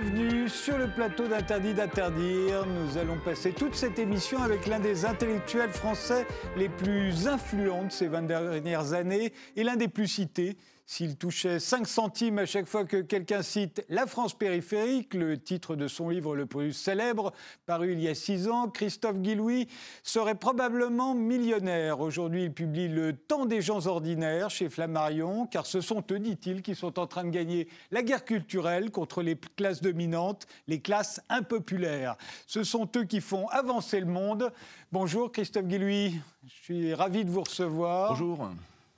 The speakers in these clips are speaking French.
bienvenue sur le plateau d'Interdit d'interdire. Nous allons passer toute cette émission avec l'un des intellectuels français les plus influents de ces 20 dernières années et l'un des plus cités. S'il touchait 5 centimes à chaque fois que quelqu'un cite La France périphérique, le titre de son livre le plus célèbre, paru il y a 6 ans, Christophe Guillouis serait probablement millionnaire. Aujourd'hui, il publie Le temps des gens ordinaires chez Flammarion, car ce sont eux, dit-il, qui sont en train de gagner la guerre culturelle contre les classes dominantes, les classes impopulaires. Ce sont eux qui font avancer le monde. Bonjour Christophe Guillouis, je suis ravi de vous recevoir. Bonjour.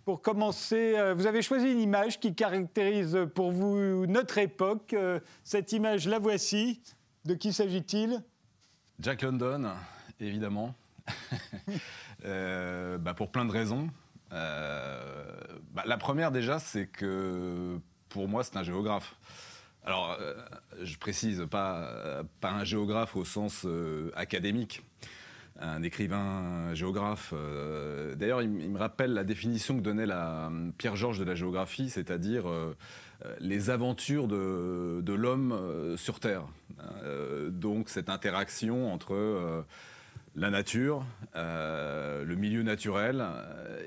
Pour commencer, euh, vous avez choisi une image qui caractérise pour vous notre époque. Euh, cette image, la voici. De qui s'agit-il? Jack London, évidemment. Euh, bah, pour plein de raisons. Bah, la première déjà, c'est que pour moi, c'est un géographe. Alors, je précise, pas, pas un géographe au sens académique un écrivain géographe. Euh, d'ailleurs, il, me rappelle la définition que donnait la, Pierre Georges de la géographie, c'est-à-dire euh, les aventures de, l'homme euh, sur Terre. donc cette interaction entre la nature, le milieu naturel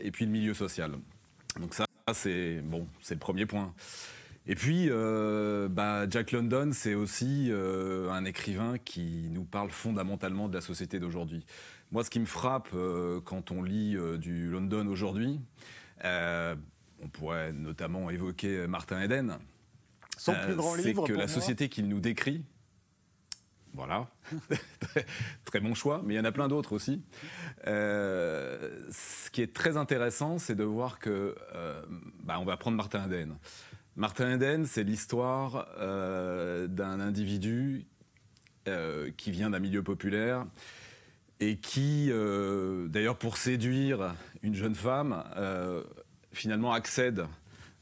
et puis le milieu social. Donc ça, c'est bon, c'est le premier point. Et puis, euh, bah, Jack London, c'est aussi euh, un écrivain qui nous parle fondamentalement de la société d'aujourd'hui. Moi, ce qui me frappe euh, quand on lit du London aujourd'hui, on pourrait notamment évoquer Martin Eden. Son plus grand livre. C'est que la société qu'il nous décrit, voilà, très, bon choix, mais il y en a plein d'autres aussi. ce qui est très intéressant, c'est de voir que, bah, on va prendre Martin Eden. Martin Eden, c'est l'histoire euh, d'un individu euh, qui vient d'un milieu populaire et qui, euh, d'ailleurs, pour séduire une jeune femme, finalement accède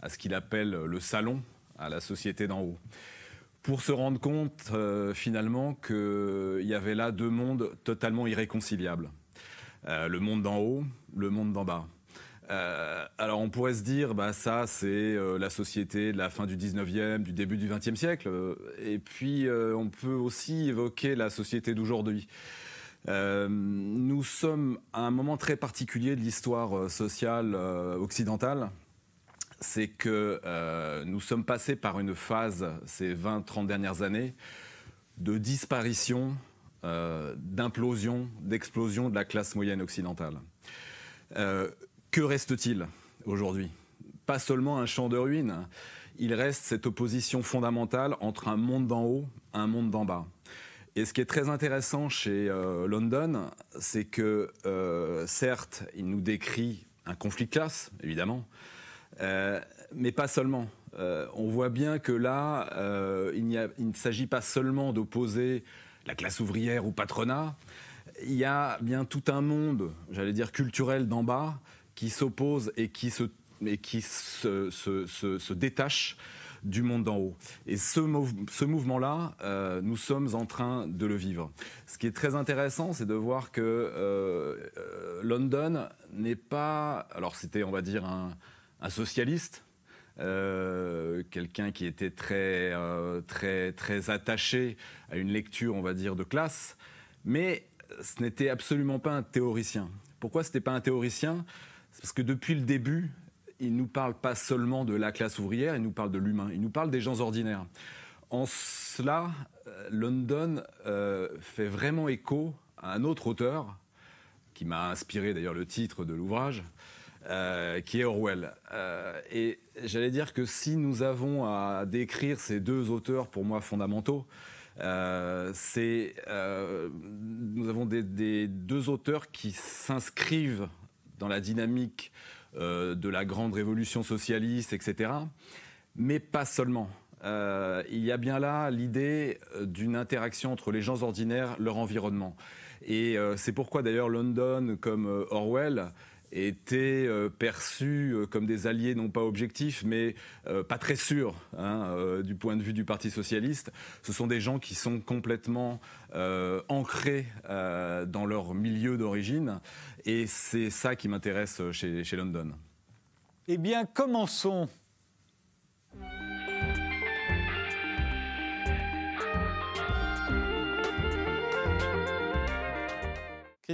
à ce qu'il appelle le salon, à la société d'en haut, pour se rendre compte finalement qu'il y avait là deux mondes totalement irréconciliables. le monde d'en haut, le monde d'en bas. Euh, alors on pourrait se dire, bah ça c'est euh, la société de la fin du 19e, du début du 20e siècle. Et puis euh, on peut aussi évoquer la société d'aujourd'hui. nous sommes à un moment très particulier de l'histoire sociale occidentale. C'est que nous sommes passés par une phase, ces 20-30 dernières années, de disparition, d'implosion, d'explosion de la classe moyenne occidentale. Que reste-t-il aujourd'hui? Pas seulement un champ de ruines, il reste cette opposition fondamentale entre un monde d'en haut et un monde d'en bas. Et ce qui est très intéressant chez euh, London, c'est que euh, certes, il nous décrit un conflit de classe, évidemment, euh, mais pas seulement. on voit bien que là, il, il, ne s'agit pas seulement d'opposer la classe ouvrière au patronat, il y a bien tout un monde, j'allais dire culturel d'en bas, qui s'oppose et qui se, et qui se, se, se, détache du monde d'en haut. Et ce, mouvement-là, euh, nous sommes en train de le vivre. Ce qui est très intéressant, c'est de voir que euh, euh, London n'est pas... Alors c'était, on va dire, un, un socialiste, quelqu'un qui était très, très, très attaché à une lecture, on va dire, de classe, mais ce n'était absolument pas un théoricien. Pourquoi ce n'était pas un théoricien? Parce que depuis le début, il ne nous parle pas seulement de la classe ouvrière, il nous parle de l'humain, il nous parle des gens ordinaires. En cela, euh, London euh, fait vraiment écho à un autre auteur, qui m'a inspiré d'ailleurs le titre de l'ouvrage, euh, qui est Orwell. et j'allais dire que si nous avons à décrire ces deux auteurs pour moi fondamentaux, c'est nous avons des, deux auteurs qui s'inscrivent dans la dynamique euh, de la grande révolution socialiste, etc. Mais pas seulement. Euh, il y a bien là l'idée euh, d'une interaction entre les gens ordinaires, leur environnement. Et c'est pourquoi d'ailleurs London, comme Orwell, étaient euh, perçus euh, comme des alliés non pas objectifs, mais euh, pas très sûrs hein, du point de vue du Parti socialiste. Ce sont des gens qui sont complètement ancrés dans leur milieu d'origine, et c'est ça qui m'intéresse chez, chez London. Eh bien, commençons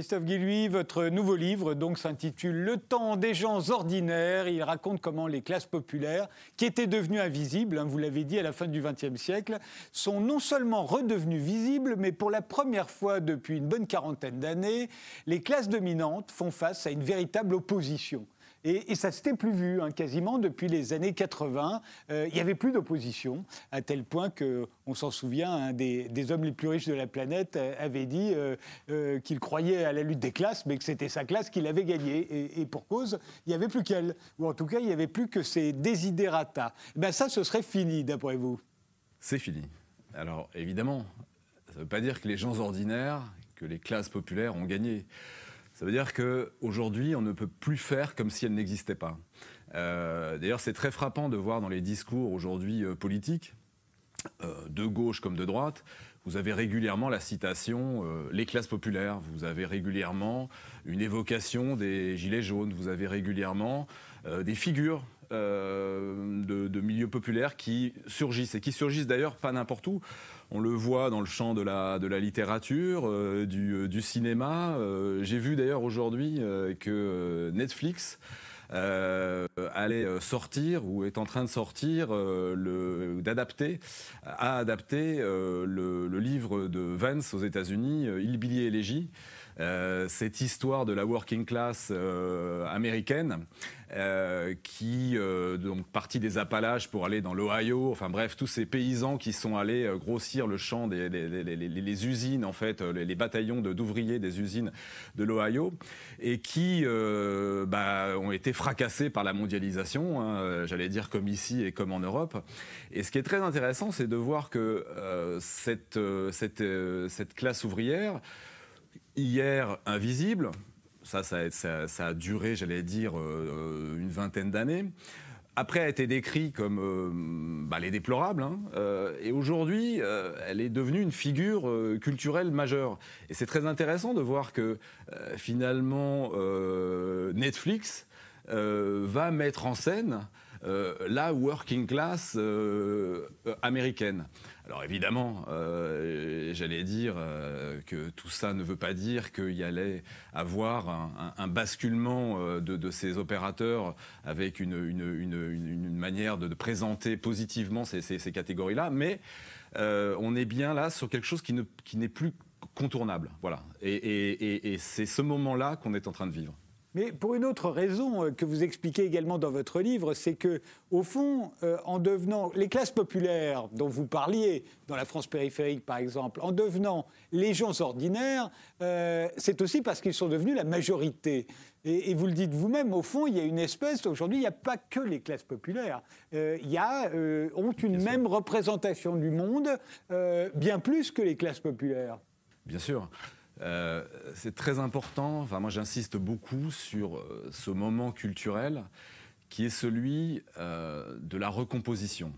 Christophe Guilluy, votre nouveau livre donc s'intitule Le temps des gens ordinaires. Il raconte comment les classes populaires, qui étaient devenues invisibles, hein, vous l'avez dit, à la fin du XXe siècle, sont non seulement redevenues visibles, mais pour la première fois depuis une bonne quarantaine d'années, les classes dominantes font face à une véritable opposition. Et, ça s'était plus vu, hein, quasiment depuis les années 80. Euh, il n'y avait plus d'opposition, à tel point qu'on s'en souvient, un des, hommes les plus riches de la planète avait dit euh, euh, qu'il croyait à la lutte des classes, mais que c'était sa classe qui l'avait gagnée. Et, pour cause, il n'y avait plus qu'elle. Ou en tout cas, il n'y avait plus que ses desiderata. Ben ça, ce serait fini, d'après vous C'est fini. Alors, évidemment, ça ne veut pas dire que les gens ordinaires, que les classes populaires ont gagné. Ça veut dire qu'aujourd'hui, on ne peut plus faire comme si elle n'existait pas. Euh, d'ailleurs, c'est très frappant de voir dans les discours aujourd'hui euh, politiques, euh, de gauche comme de droite, vous avez régulièrement la citation les classes populaires, vous avez régulièrement une évocation des gilets jaunes, vous avez régulièrement des figures de, de, milieux populaires qui surgissent, et qui surgissent d'ailleurs pas n'importe où. On le voit dans le champ de la, de la littérature, euh, du, du, cinéma. Euh, j'ai vu d'ailleurs aujourd'hui euh, que Netflix allait sortir ou est en train de sortir, d'adapter, a adapté le, livre de Vance aux États-Unis, Il Billy Élégie. Euh, cette histoire de la working class euh, américaine euh, qui donc partit des Appalaches pour aller dans l'Ohio, enfin bref, tous ces paysans qui sont allés grossir le champ des usines en fait, les, bataillons d'ouvriers des usines de l'Ohio et qui bah, ont été fracassés par la mondialisation, hein, j'allais dire comme ici et comme en Europe. Et ce qui est très intéressant, c'est de voir que cette classe ouvrière hier invisible. Ça, a duré, j'allais dire, euh, une vingtaine d'années. Après, a été décrit comme euh, bah, les déplorables. Hein. Euh, et aujourd'hui, elle est devenue une figure culturelle majeure. Et c'est très intéressant de voir que finalement, Netflix va mettre en scène la working class américaine. Alors évidemment, euh, j'allais dire euh, que tout ça ne veut pas dire qu'il y allait avoir un, basculement euh, de, ces opérateurs avec une, manière de, présenter positivement ces, catégories-là, mais on est bien là sur quelque chose qui n'est plus contournable. Voilà. et c'est ce moment-là qu'on est en train de vivre. Mais pour une autre raison euh, que vous expliquez également dans votre livre, c'est que, au fond, euh, en devenant les classes populaires dont vous parliez, dans la France périphérique par exemple, en devenant les gens ordinaires, euh, c'est aussi parce qu'ils sont devenus la majorité. Et, vous le dites vous-même, au fond, il y a une espèce, aujourd'hui, il n'y a pas que les classes populaires. il y a, ont une même représentation du monde, bien plus que les classes populaires. Bien sûr. Euh, c'est très important, enfin moi j'insiste beaucoup sur euh, ce moment culturel qui est celui euh, de la recomposition.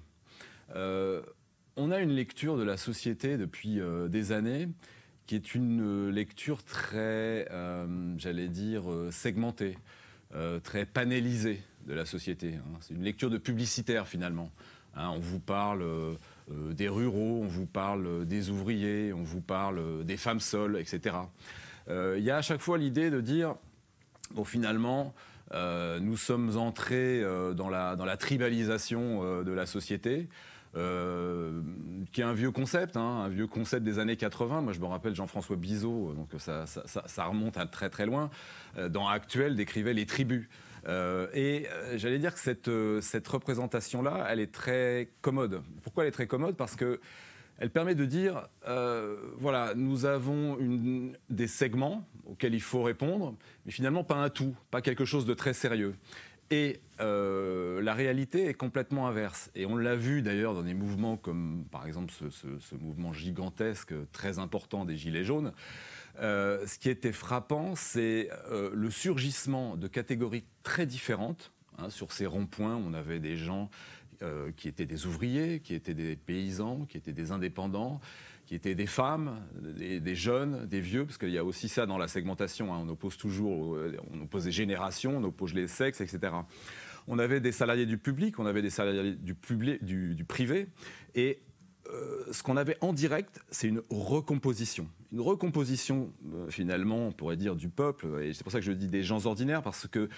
on a une lecture de la société depuis des années qui est une lecture très, j'allais dire, segmentée, très panélisée de la société. Hein. C'est une lecture de publicitaire finalement. Hein. on vous parle euh, des ruraux, on vous parle des ouvriers, on vous parle des femmes seules, etc. Euh, il y a à chaque fois l'idée de dire, bon finalement, euh, nous sommes entrés dans, la, dans la tribalisation de la société. qui est un vieux concept, hein, un vieux concept des années 80. Moi, je me rappelle Jean-François Bizot, donc ça, ça, remonte à très très loin. dans Actuel, décrivait les tribus. Euh, et euh, j'allais dire que cette, euh, cette représentation-là, elle est très commode. Pourquoi elle est très commode? Parce que elle permet de dire, voilà, nous avons des segments auxquels il faut répondre, mais finalement pas un tout, pas quelque chose de très sérieux. Et la réalité est complètement inverse. Et on l'a vu d'ailleurs dans des mouvements comme par exemple ce, mouvement gigantesque, très important des Gilets jaunes. Euh, ce qui était frappant, c'est euh, le surgissement de catégories très différentes. Hein, sur ces ronds-points, on avait des gens euh, qui étaient des ouvriers, qui étaient des paysans, qui étaient des indépendants, qui étaient des femmes, des, jeunes, des vieux, parce qu'il y a aussi ça dans la segmentation. Hein. on oppose toujours, on oppose les générations, on oppose les sexes, etc. On avait des salariés du public, on avait des salariés du, du privé, et ce qu'on avait en direct, c'est une recomposition. Une recomposition, finalement, on pourrait dire, du peuple, et c'est pour ça que je dis des gens ordinaires, parce que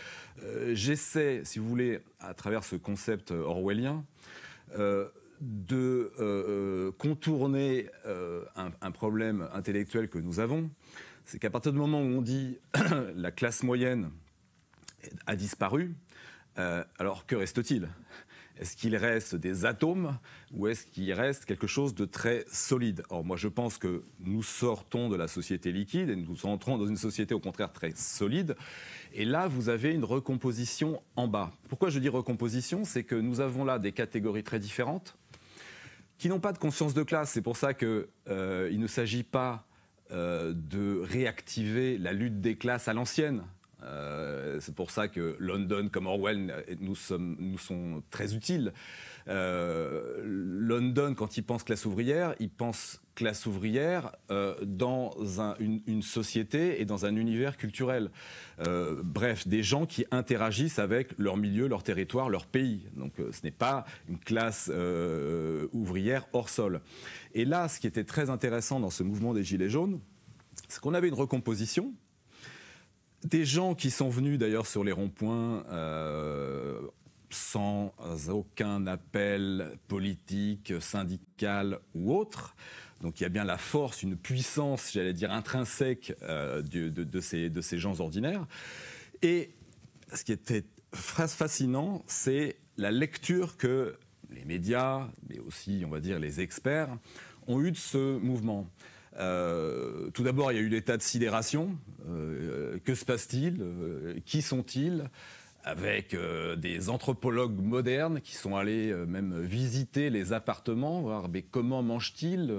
j'essaie, si vous voulez, à travers ce concept orwellien, de contourner un, problème intellectuel que nous avons, c'est qu'à partir du moment où on dit la classe moyenne a disparu, alors que reste-t-il? Est-ce qu'il reste des atomes ou est-ce qu'il reste quelque chose de très solide? Or, moi, je pense que nous sortons de la société liquide et nous entrons dans une société, au contraire, très solide. Et là, vous avez une recomposition en bas. Pourquoi je dis recomposition? C'est que nous avons là des catégories très différentes qui n'ont pas de conscience de classe. C'est pour ça qu'il euh, ne s'agit pas euh, de réactiver la lutte des classes à l'ancienne. Euh, c'est pour ça que London comme Orwell nous, sommes, nous sont très utiles. Euh, London, quand il pense classe ouvrière, il pense classe ouvrière euh, dans une, société et dans un univers culturel. bref, des gens qui interagissent avec leur milieu, leur territoire, leur pays. Donc ce n'est pas une classe ouvrière hors sol. Et là, ce qui était très intéressant dans ce mouvement des Gilets jaunes, c'est qu'on avait une recomposition des gens qui sont venus d'ailleurs sur les ronds-points euh, sans aucun appel politique, syndical ou autre. Donc il y a bien la force, une puissance, j'allais dire, intrinsèque euh, de, ces, gens ordinaires. Et ce qui était fascinant, c'est la lecture que les médias, mais aussi, on va dire, les experts, ont eu de ce mouvement. Euh, tout d'abord, il y a eu l'état de sidération. Euh, que se passe-t-il? Euh, Qui sont-ils? Avec des anthropologues modernes qui sont allés même visiter les appartements, voir comment mangent-ils?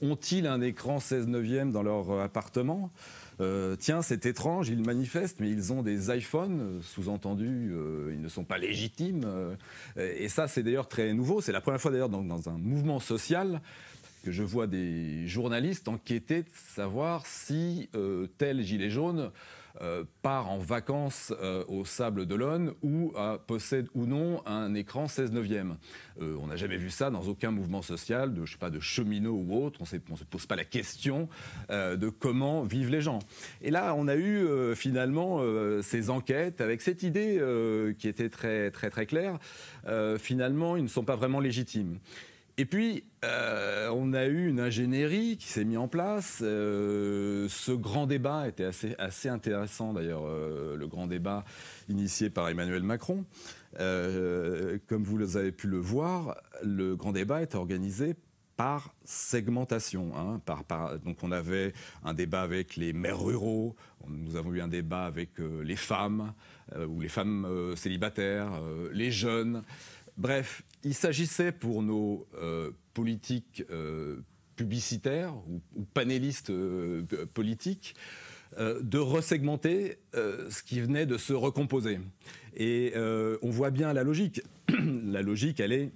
Ont-ils un écran 16 neuvième dans leur appartement? Tiens, c'est étrange, ils manifestent, mais ils ont des iPhones, sous-entendu, ils ne sont pas légitimes. et ça, c'est d'ailleurs très nouveau. C'est la première fois d'ailleurs dans, un mouvement social que je vois des journalistes enquêter de savoir si euh, tel gilet jaune euh, part en vacances euh, au Sable d'Olonne ou possède ou non un écran 16 neuvième. on n'a jamais vu ça dans aucun mouvement social, de, je sais pas, de cheminots ou autre. On ne se pose pas la question de comment vivent les gens. Et là, on a eu finalement ces enquêtes avec cette idée qui était très très très claire. finalement, ils ne sont pas vraiment légitimes. Et puis, euh, on a eu une ingénierie qui s'est mise en place. Euh, ce grand débat était assez, assez intéressant, d'ailleurs, euh, le grand débat initié par Emmanuel Macron. comme vous avez pu le voir, le grand débat était organisé par segmentation. Hein, donc on avait un débat avec les maires ruraux, nous avons eu un débat avec les femmes, ou les femmes célibataires, les jeunes. Bref, il s'agissait pour nos euh, politiques euh, publicitaires ou, panélistes euh, politiques de resegmenter ce qui venait de se recomposer. Et on voit bien la logique. la logique, elle est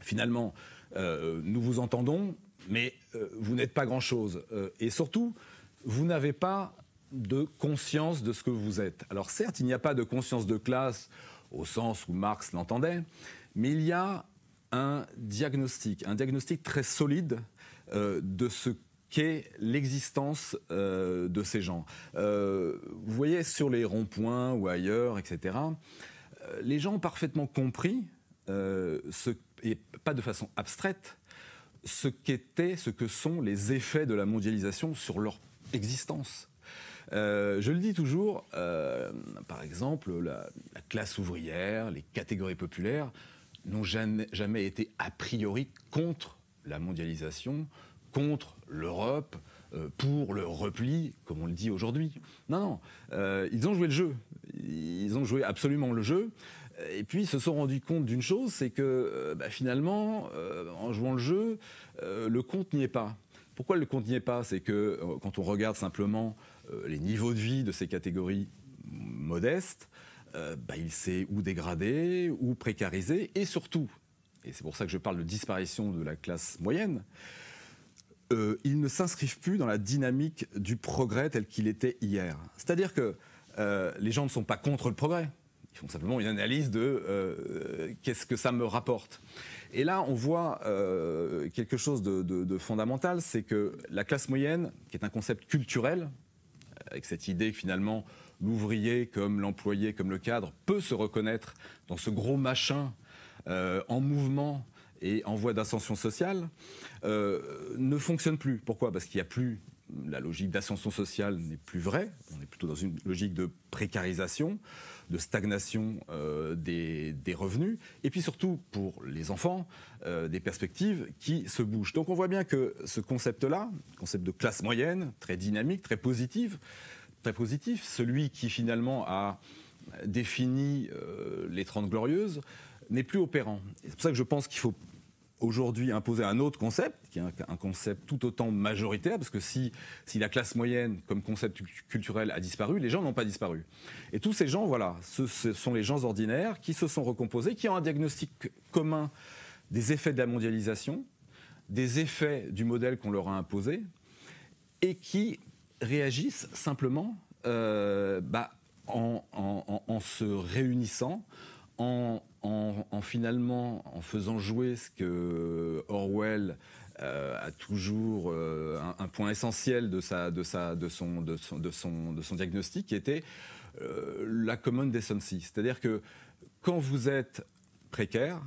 finalement, nous vous entendons, mais vous n'êtes pas grand-chose. et surtout, vous n'avez pas de conscience de ce que vous êtes. Alors certes, il n'y a pas de conscience de classe au sens où Marx l'entendait, mais il y a un diagnostic, un diagnostic très solide euh, de ce qu'est l'existence euh, de ces gens. Euh, vous voyez, sur les ronds-points ou ailleurs, etc., les gens ont parfaitement compris, et pas de façon abstraite, ce qu'étaient, ce que sont les effets de la mondialisation sur leur existence. je le dis toujours, par exemple, la, classe ouvrière, les catégories populaires n'ont jamais, été a priori contre la mondialisation, contre l'Europe, euh, pour le repli, comme on le dit aujourd'hui. Non, non, euh, ils ont joué le jeu. Ils ont joué absolument le jeu. Et puis ils se sont rendus compte d'une chose, c'est que euh, bah, finalement, en jouant le jeu, le compte n'y est pas. Pourquoi le compte n'y est pas? C'est que quand on regarde simplement les niveaux de vie de ces catégories modestes, euh, bah, il s'est ou dégradé ou précarisé, et surtout, et c'est pour ça que je parle de disparition de la classe moyenne, euh, ils ne s'inscrivent plus dans la dynamique du progrès tel qu'il était hier. C'est-à-dire que euh, les gens ne sont pas contre le progrès. Ils font simplement une analyse de qu'est-ce que ça me rapporte. Et là, on voit quelque chose de fondamental, c'est que la classe moyenne, qui est un concept culturel, avec cette idée finalement l'ouvrier comme l'employé, comme le cadre, peut se reconnaître dans ce gros machin euh, en mouvement et en voie d'ascension sociale, euh, ne fonctionne plus. Pourquoi? Parce qu'il n'y a plus la logique d'ascension sociale n'est plus vraie. On est plutôt dans une logique de précarisation, de stagnation euh, des, revenus, et puis surtout pour les enfants, des perspectives qui se bougent. Donc on voit bien que ce concept-là, concept de classe moyenne, très dynamique, très positive, positif, celui qui finalement a défini euh, les Trente Glorieuses, n'est plus opérant. C'est pour ça que je pense qu'il faut aujourd'hui imposer un autre concept, qui est un, concept tout autant majoritaire, parce que si, la classe moyenne comme concept culturel a disparu, les gens n'ont pas disparu. Et tous ces gens, voilà, ce, sont les gens ordinaires qui se sont recomposés, qui ont un diagnostic commun des effets de la mondialisation, des effets du modèle qu'on leur a imposé, et qui réagissent simplement euh, bah, en, se réunissant, en, finalement en faisant jouer ce que Orwell euh, a toujours euh, un, point essentiel de son diagnostic qui était la common decency. C'est-à-dire que quand vous êtes précaire,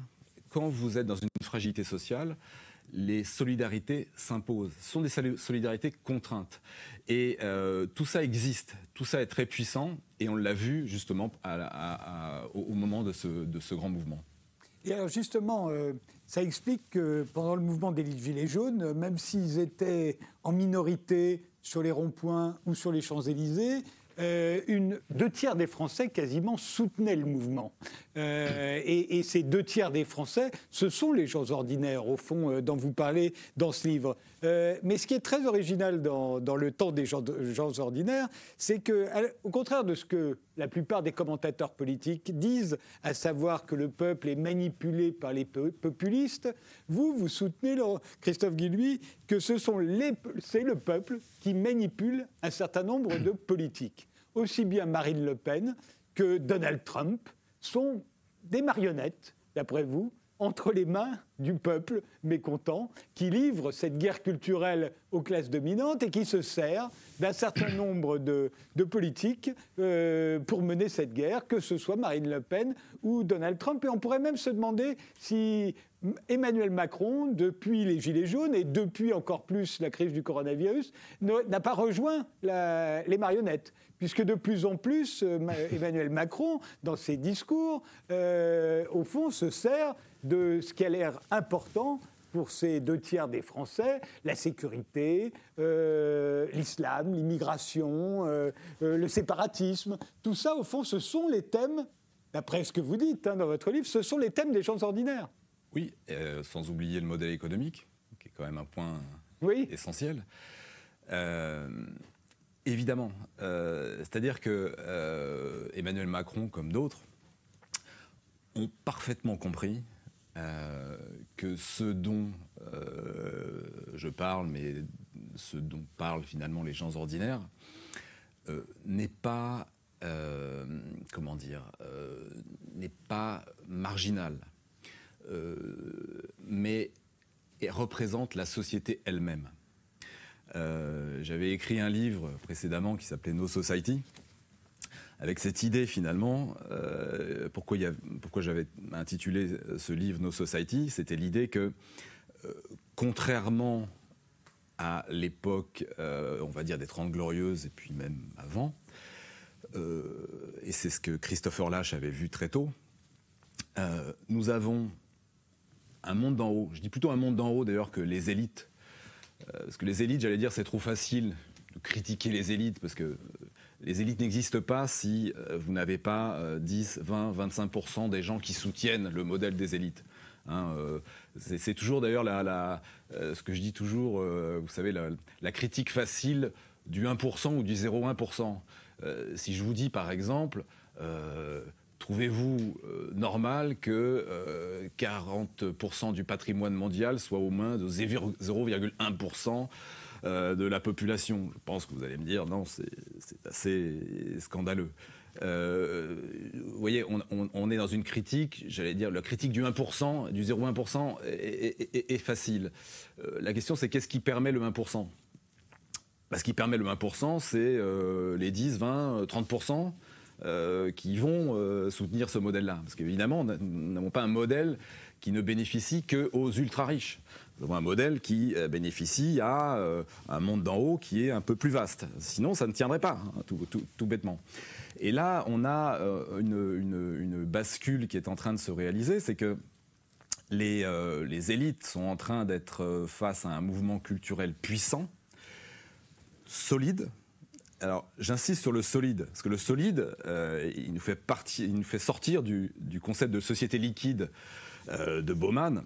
quand vous êtes dans une fragilité sociale, les solidarités s'imposent. Ce sont des solidarités contraintes. Et euh, tout ça existe, tout ça est très puissant, et on l'a vu justement au moment de ce, grand mouvement. Et alors justement, euh, ça explique que pendant le mouvement des Gilets jaunes, même s'ils étaient en minorité sur les ronds-points ou sur les Champs-Élysées, euh, une, deux tiers des Français quasiment soutenaient le mouvement. Euh, et, ces deux tiers des Français, ce sont les gens ordinaires, au fond, euh, dont vous parlez dans ce livre. mais ce qui est très original dans, le temps des gens, ordinaires, c'est que, au contraire de ce que la plupart des commentateurs politiques disent, à savoir que le peuple est manipulé par les populistes, vous, vous soutenez, Christophe Guilluy, que c'est le peuple qui manipule un certain nombre de politiques aussi bien Marine Le Pen que Donald Trump sont des marionnettes, d'après vous, entre les mains du peuple mécontent qui livre cette guerre culturelle aux classes dominantes et qui se sert d'un certain nombre de, politiques euh, pour mener cette guerre, que ce soit Marine Le Pen ou Donald Trump. Et on pourrait même se demander si Emmanuel Macron, depuis les Gilets jaunes et depuis encore plus la crise du coronavirus, n'a pas rejoint les marionnettes puisque de plus en plus, euh, Emmanuel Macron, dans ses discours, euh, au fond, se sert de ce qui a l'air important pour ces deux tiers des Français, la sécurité, euh, l'islam, l'immigration, le séparatisme. Tout ça, au fond, ce sont les thèmes, d'après ce que vous dites hein, dans votre livre, ce sont les thèmes des gens ordinaires. Oui, sans oublier le modèle économique, qui est quand même un point essentiel. Évidemment. Euh, c'est-à-dire que euh, Emmanuel Macron, comme d'autres, ont parfaitement compris euh, que ce dont je parle, mais ce dont parlent finalement les gens ordinaires, n'est pas, comment dire, n'est pas marginal, mais représente la société elle-même. Euh, j'avais écrit un livre précédemment qui s'appelait No Society, avec cette idée finalement, euh, pourquoi, j'avais intitulé ce livre No Society, c'était l'idée que, euh, contrairement à l'époque, on va dire, des Trente Glorieuses, et puis même avant, et c'est ce que Christopher Lash avait vu très tôt, nous avons un monde d'en haut, je dis plutôt un monde d'en haut d'ailleurs que les élites parce que les élites, j'allais dire, c'est trop facile de critiquer les élites, parce que euh, les élites n'existent pas si euh, vous n'avez pas 10, 20, 25% des gens qui soutiennent le modèle des élites. Hein, c'est toujours d'ailleurs ce que je dis toujours, vous savez, la, critique facile du 1% ou du 0,1%. si je vous dis par exemple, Trouvez-vous euh, normal que 40% euh, du patrimoine mondial soit au moins de 0,1% euh, de la population? Je pense que vous allez me dire non, c'est assez scandaleux. voyez, on, est dans une critique, j'allais dire, la critique du 1%, du 0,1% est, est, facile. Euh, la question, c'est qu'est-ce qui permet le 1% bah, Ce qui permet le 1%, c'est euh, les 10, 20, 30% qui vont soutenir ce modèle-là. Parce qu'évidemment, nous n'avons pas un modèle qui ne bénéficie qu'aux ultra-riches. Nous avons un modèle qui euh, bénéficie à euh, un monde d'en haut qui est un peu plus vaste. Sinon, ça ne tiendrait pas, hein, tout, bêtement. Et là, on a euh, une, bascule qui est en train de se réaliser, c'est que les, élites sont en train d'être face à un mouvement culturel puissant, solide. Alors, j'insiste sur le solide, parce que le solide, il, nous fait partir, il nous fait sortir du, concept de société liquide de Bauman,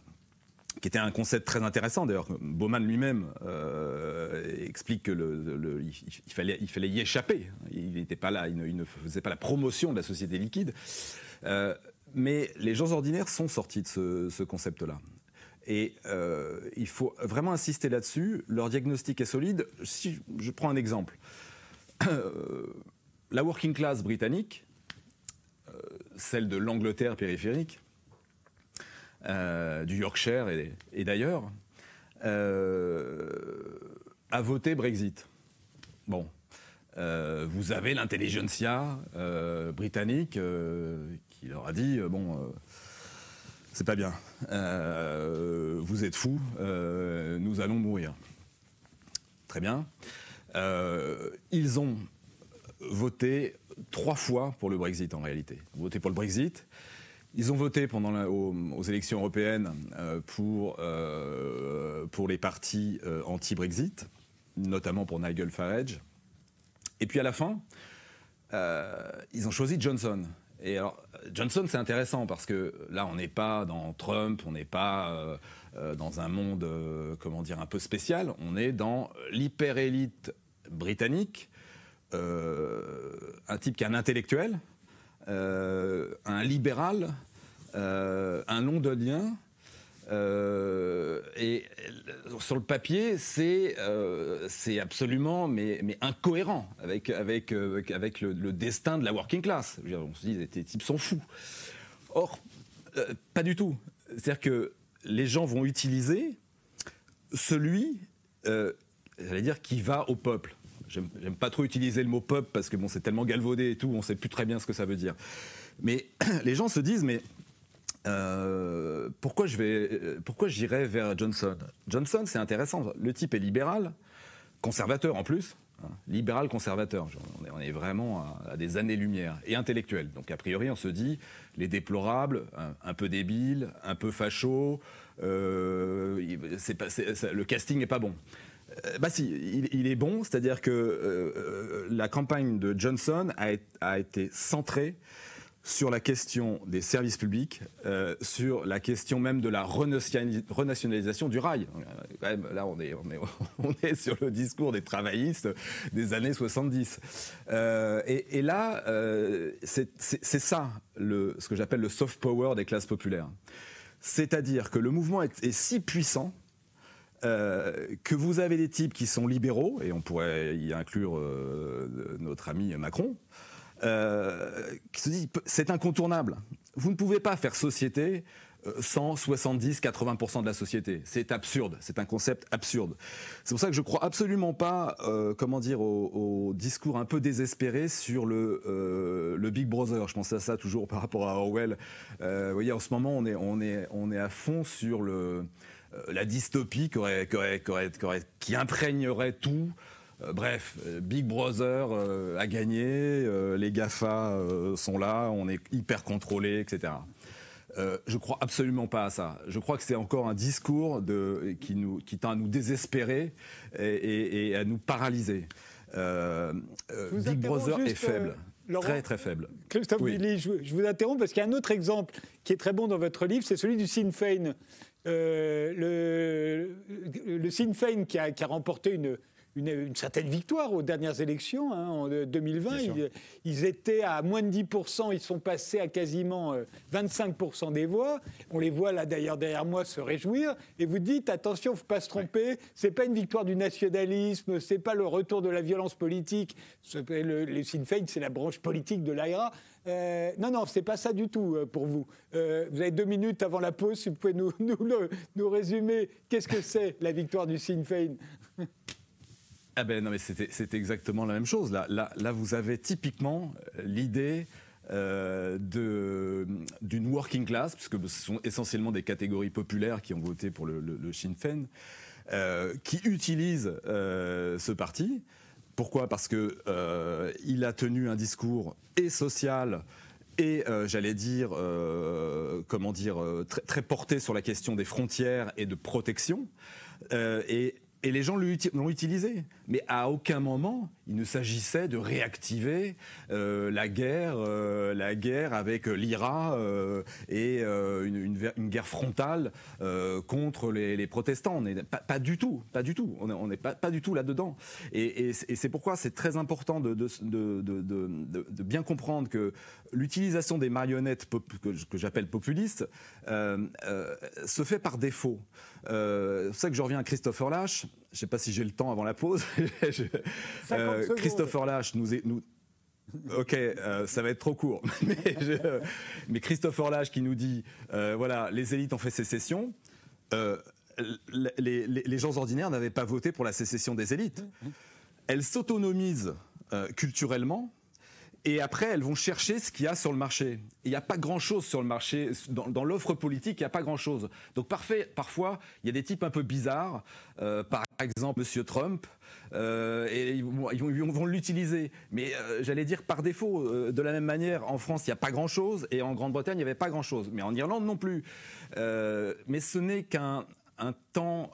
qui était un concept très intéressant. D'ailleurs, Bauman lui-même euh, explique que le, fallait, il fallait y échapper. Il n'était pas là, il ne, faisait pas la promotion de la société liquide. Euh, mais les gens ordinaires sont sortis de ce, concept-là. Et euh, il faut vraiment insister là-dessus. Leur diagnostic est solide. Si je prends un exemple, la working class britannique, celle de l'Angleterre périphérique, euh, du Yorkshire et, d'ailleurs, euh, a voté Brexit. Bon. Euh, vous avez l'intelligentsia britannique qui leur a dit bon, c'est pas bien, vous êtes fous, nous allons mourir. Très bien. Ils ont voté trois fois pour le Brexit en réalité. Voté pour le Brexit, ils ont voté pendant aux, élections européennes euh, pour, euh, pour les partis euh, anti-Brexit, notamment pour Nigel Farage. Et puis à la fin, ils ont choisi Johnson. Et alors, Johnson, c'est intéressant parce que là, on n'est pas dans Trump, on n'est pas dans un monde, comment dire, un peu spécial. On est dans l'hyper-élite britannique, un type qui est un intellectuel, un libéral, euh, un londonien. Euh, et sur le papier, c'est euh, absolument mais, incohérent avec, avec, avec le, destin de la working class. on se dit, ces types sont fous. Or, pas du tout. C'est-à-dire que les gens vont utiliser celui, j'allais dire, qui va au peuple. J'aime pas trop utiliser le mot peuple parce que bon, c'est tellement galvaudé et tout, on sait plus très bien ce que ça veut dire. Mais les gens se disent, mais euh, pourquoi je euh, j'irais vers Johnson? Johnson, c'est intéressant. Le type est libéral, conservateur en plus, hein, libéral conservateur. On est, vraiment à, des années-lumière et intellectuel. Donc a priori, on se dit les déplorables, un, peu débiles, un peu fachos. Euh, le casting n'est pas bon. Bah si, il, est bon, c'est-à-dire que la campagne de Johnson a, été centrée sur la question des services publics, euh, sur la question même de la renationalisation du rail. Euh, là, on est, sur le discours des travaillistes des années 70. Euh, et, là, c'est ça ce que j'appelle le soft power des classes populaires. C'est-à-dire que le mouvement est, si puissant que vous avez des types qui sont libéraux, et on pourrait y inclure notre ami Macron, euh, qui se dit c'est incontournable. Vous ne pouvez pas faire société euh, sans 70-80% de la société. C'est absurde, c'est un concept absurde. C'est pour ça que je crois absolument pas, euh, comment dire, au, discours un peu désespéré sur le, le Big Brother. Je pense à ça toujours par rapport à Orwell. vous voyez, en ce moment, on est, on est, on est à fond sur le, la dystopie qui, aurait, qui imprégnerait tout. Euh, bref, euh, Big Brother euh, a gagné, les GAFA sont là, on est hyper contrôlé, etc. je crois absolument pas à ça. Je crois que c'est encore un discours de, qui, nous, qui tend à nous désespérer et, à nous paralyser. Big Brother est faible. très très faible. Christophe je, vous interromps parce qu'il y a un autre exemple qui est très bon dans votre livre, c'est celui du Sinn Féin. Le, le Sinn Féin qui a remporté une, une, certaine victoire aux dernières élections hein, en 2020. Ils, étaient à moins de 10%, ils sont passés à quasiment 25% des voix. On les voit là d'ailleurs derrière moi se réjouir. Et vous dites, attention, il ne faut pas se tromper, ce n'est pas une victoire du nationalisme, ce n'est pas le retour de la violence politique. Le, le Sinn Féin, c'est la branche politique de l'AIRA. Euh, non, non, c'est pas ça du tout euh, pour vous. Euh, vous avez deux minutes avant la pause, si vous pouvez nous, nous, résumer qu'est-ce que c'est la victoire du Sinn Féin? Ah ben non, mais c'était exactement la même chose. Là, vous avez typiquement l'idée d'une working class, puisque ce sont essentiellement des catégories populaires qui ont voté pour le, le, Sinn Féin, qui utilisent ce parti pourquoi? Parce que euh, il a tenu un discours et social et euh, j'allais dire, euh, comment dire, très, porté sur la question des frontières et de protection. et les gens l'ont utilisé. Mais à aucun moment, il ne s'agissait de réactiver euh, la guerre, euh, la guerre avec l'IRA euh, et une, guerre frontale contre les, protestants. On n'est pas, du tout, pas du tout. On n'est pas, du tout là-dedans. Et, c'est pourquoi c'est très important de, bien comprendre que l'utilisation des marionnettes que, j'appelle populistes se fait par défaut. c'est pour ça que je reviens à Christopher Lash. Je ne sais pas si j'ai le temps avant la pause. euh, Christopher Lash nous, nous Ok, euh, ça va être trop court. mais, Christopher Lash qui nous dit, euh, voilà, les élites ont fait sécession. Les, les, gens ordinaires n'avaient pas voté pour la sécession des élites. Elles s'autonomisent culturellement et après, elles vont chercher ce qu'il y a sur le marché. Il n'y a pas grand-chose sur le marché. Dans, l'offre politique, il n'y a pas grand-chose. Donc parfois, il y a des types un peu bizarres. Euh, par exemple, Monsieur Trump. Euh, et ils vont, l'utiliser. Mais euh, j'allais dire par défaut, de la même manière, en France, il n'y a pas grand-chose. Et en Grande-Bretagne, il n'y avait pas grand-chose. Mais en Irlande non plus. mais ce n'est qu'un un temps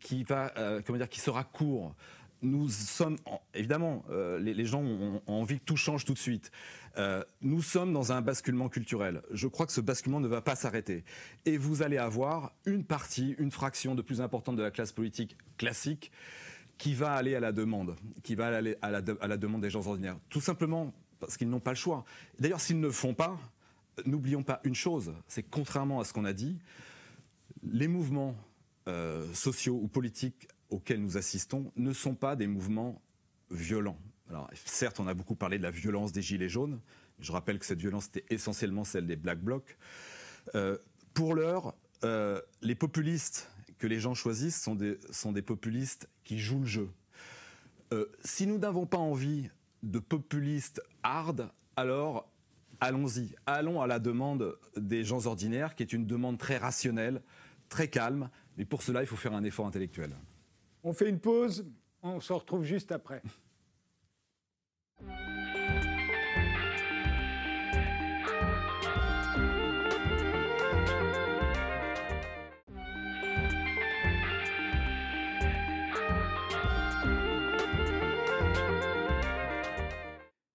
qui sera court nous sommes, évidemment, euh, les, gens ont, envie que tout change tout de suite. Euh, nous sommes dans un basculement culturel. Je crois que ce basculement ne va pas s'arrêter. Et vous allez avoir une partie, une fraction de plus importante de la classe politique classique qui va aller à la demande, qui va aller à la, demande des gens ordinaires. Tout simplement parce qu'ils n'ont pas le choix. D'ailleurs, s'ils ne le font pas, n'oublions pas une chose, c'est contrairement à ce qu'on a dit, les mouvements euh, sociaux ou politiques auxquels nous assistons ne sont pas des mouvements violents. Alors, certes, on a beaucoup parlé de la violence des Gilets jaunes. Je rappelle que cette violence était essentiellement celle des Black Blocs. Euh, pour l'heure, euh, les populistes que les gens choisissent sont des, sont des populistes qui jouent le jeu. Euh, si nous n'avons pas envie de populistes hard, alors allons-y. Allons à la demande des gens ordinaires, qui est une demande très rationnelle, très calme. Mais pour cela, il faut faire un effort intellectuel. On fait une pause, on se retrouve juste après.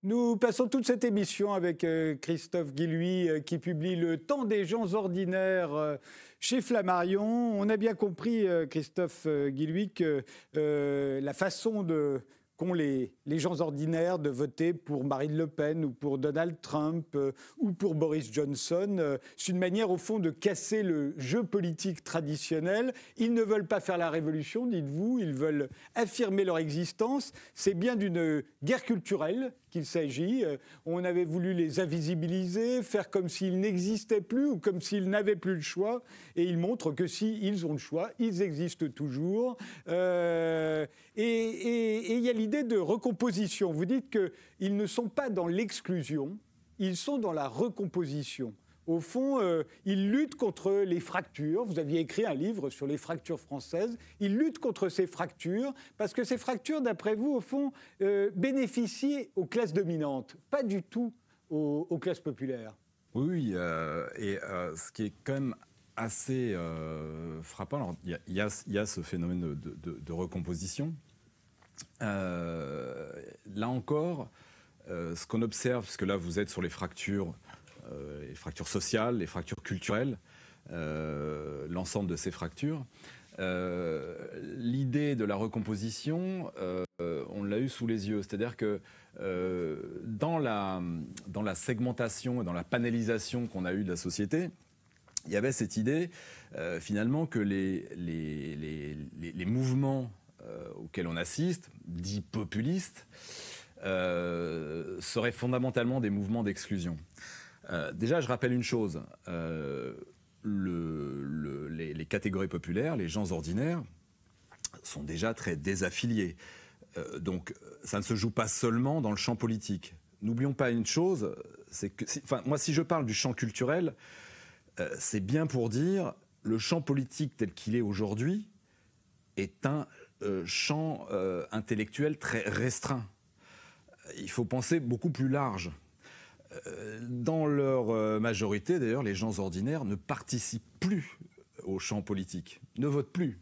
Nous passons toute cette émission avec euh, Christophe Guillouis euh, qui publie Le temps des gens ordinaires euh, chez Flammarion. On a bien compris, Christophe Guillouis, que la façon qu'ont les, gens ordinaires de voter pour Marine Le Pen ou pour Donald Trump ou pour Boris Johnson. C'est une manière, au fond, de casser le jeu politique traditionnel. Ils ne veulent pas faire la révolution, dites-vous, ils veulent affirmer leur existence. C'est bien d'une guerre culturelle qu'il s'agit. Euh, on avait voulu les invisibiliser, faire comme s'ils n'existaient plus ou comme s'ils n'avaient plus le choix. Et ils montrent que si ils ont le choix, ils existent toujours. Euh, et il y a l'idée de recomposition. Vous dites qu'ils ne sont pas dans l'exclusion, ils sont dans la recomposition. Au fond, euh, il lutte contre les fractures. Vous aviez écrit un livre sur les fractures françaises. Il lutte contre ces fractures parce que ces fractures, d'après vous, au fond, euh, bénéficient aux classes dominantes, pas du tout aux, classes populaires. Oui, euh, et ce qui est quand même assez frappant, il y, a ce phénomène de, recomposition. là encore, ce qu'on observe, parce que là vous êtes sur les fractures euh, les fractures sociales, les fractures culturelles, euh, l'ensemble de ces fractures. l'idée de la recomposition, on l'a eu sous les yeux. C'est-à-dire que dans, la, segmentation et dans la panélisation qu'on a eue de la société, il y avait cette idée finalement que les, les, les, mouvements auxquels on assiste, dits populistes, seraient fondamentalement des mouvements d'exclusion. Déjà, je rappelle une chose les, catégories populaires, les gens ordinaires, sont déjà très désaffiliés. Euh, donc ça ne se joue pas seulement dans le champ politique. N'oublions pas une chose, c'est que, moi si je parle du champ culturel, euh, c'est bien pour dire le champ politique tel qu'il est aujourd'hui est un euh, champ intellectuel très restreint. Il faut penser beaucoup plus large. Euh, dans leur euh, majorité, d'ailleurs, les gens ordinaires ne participent plus au champ politique, ne votent plus.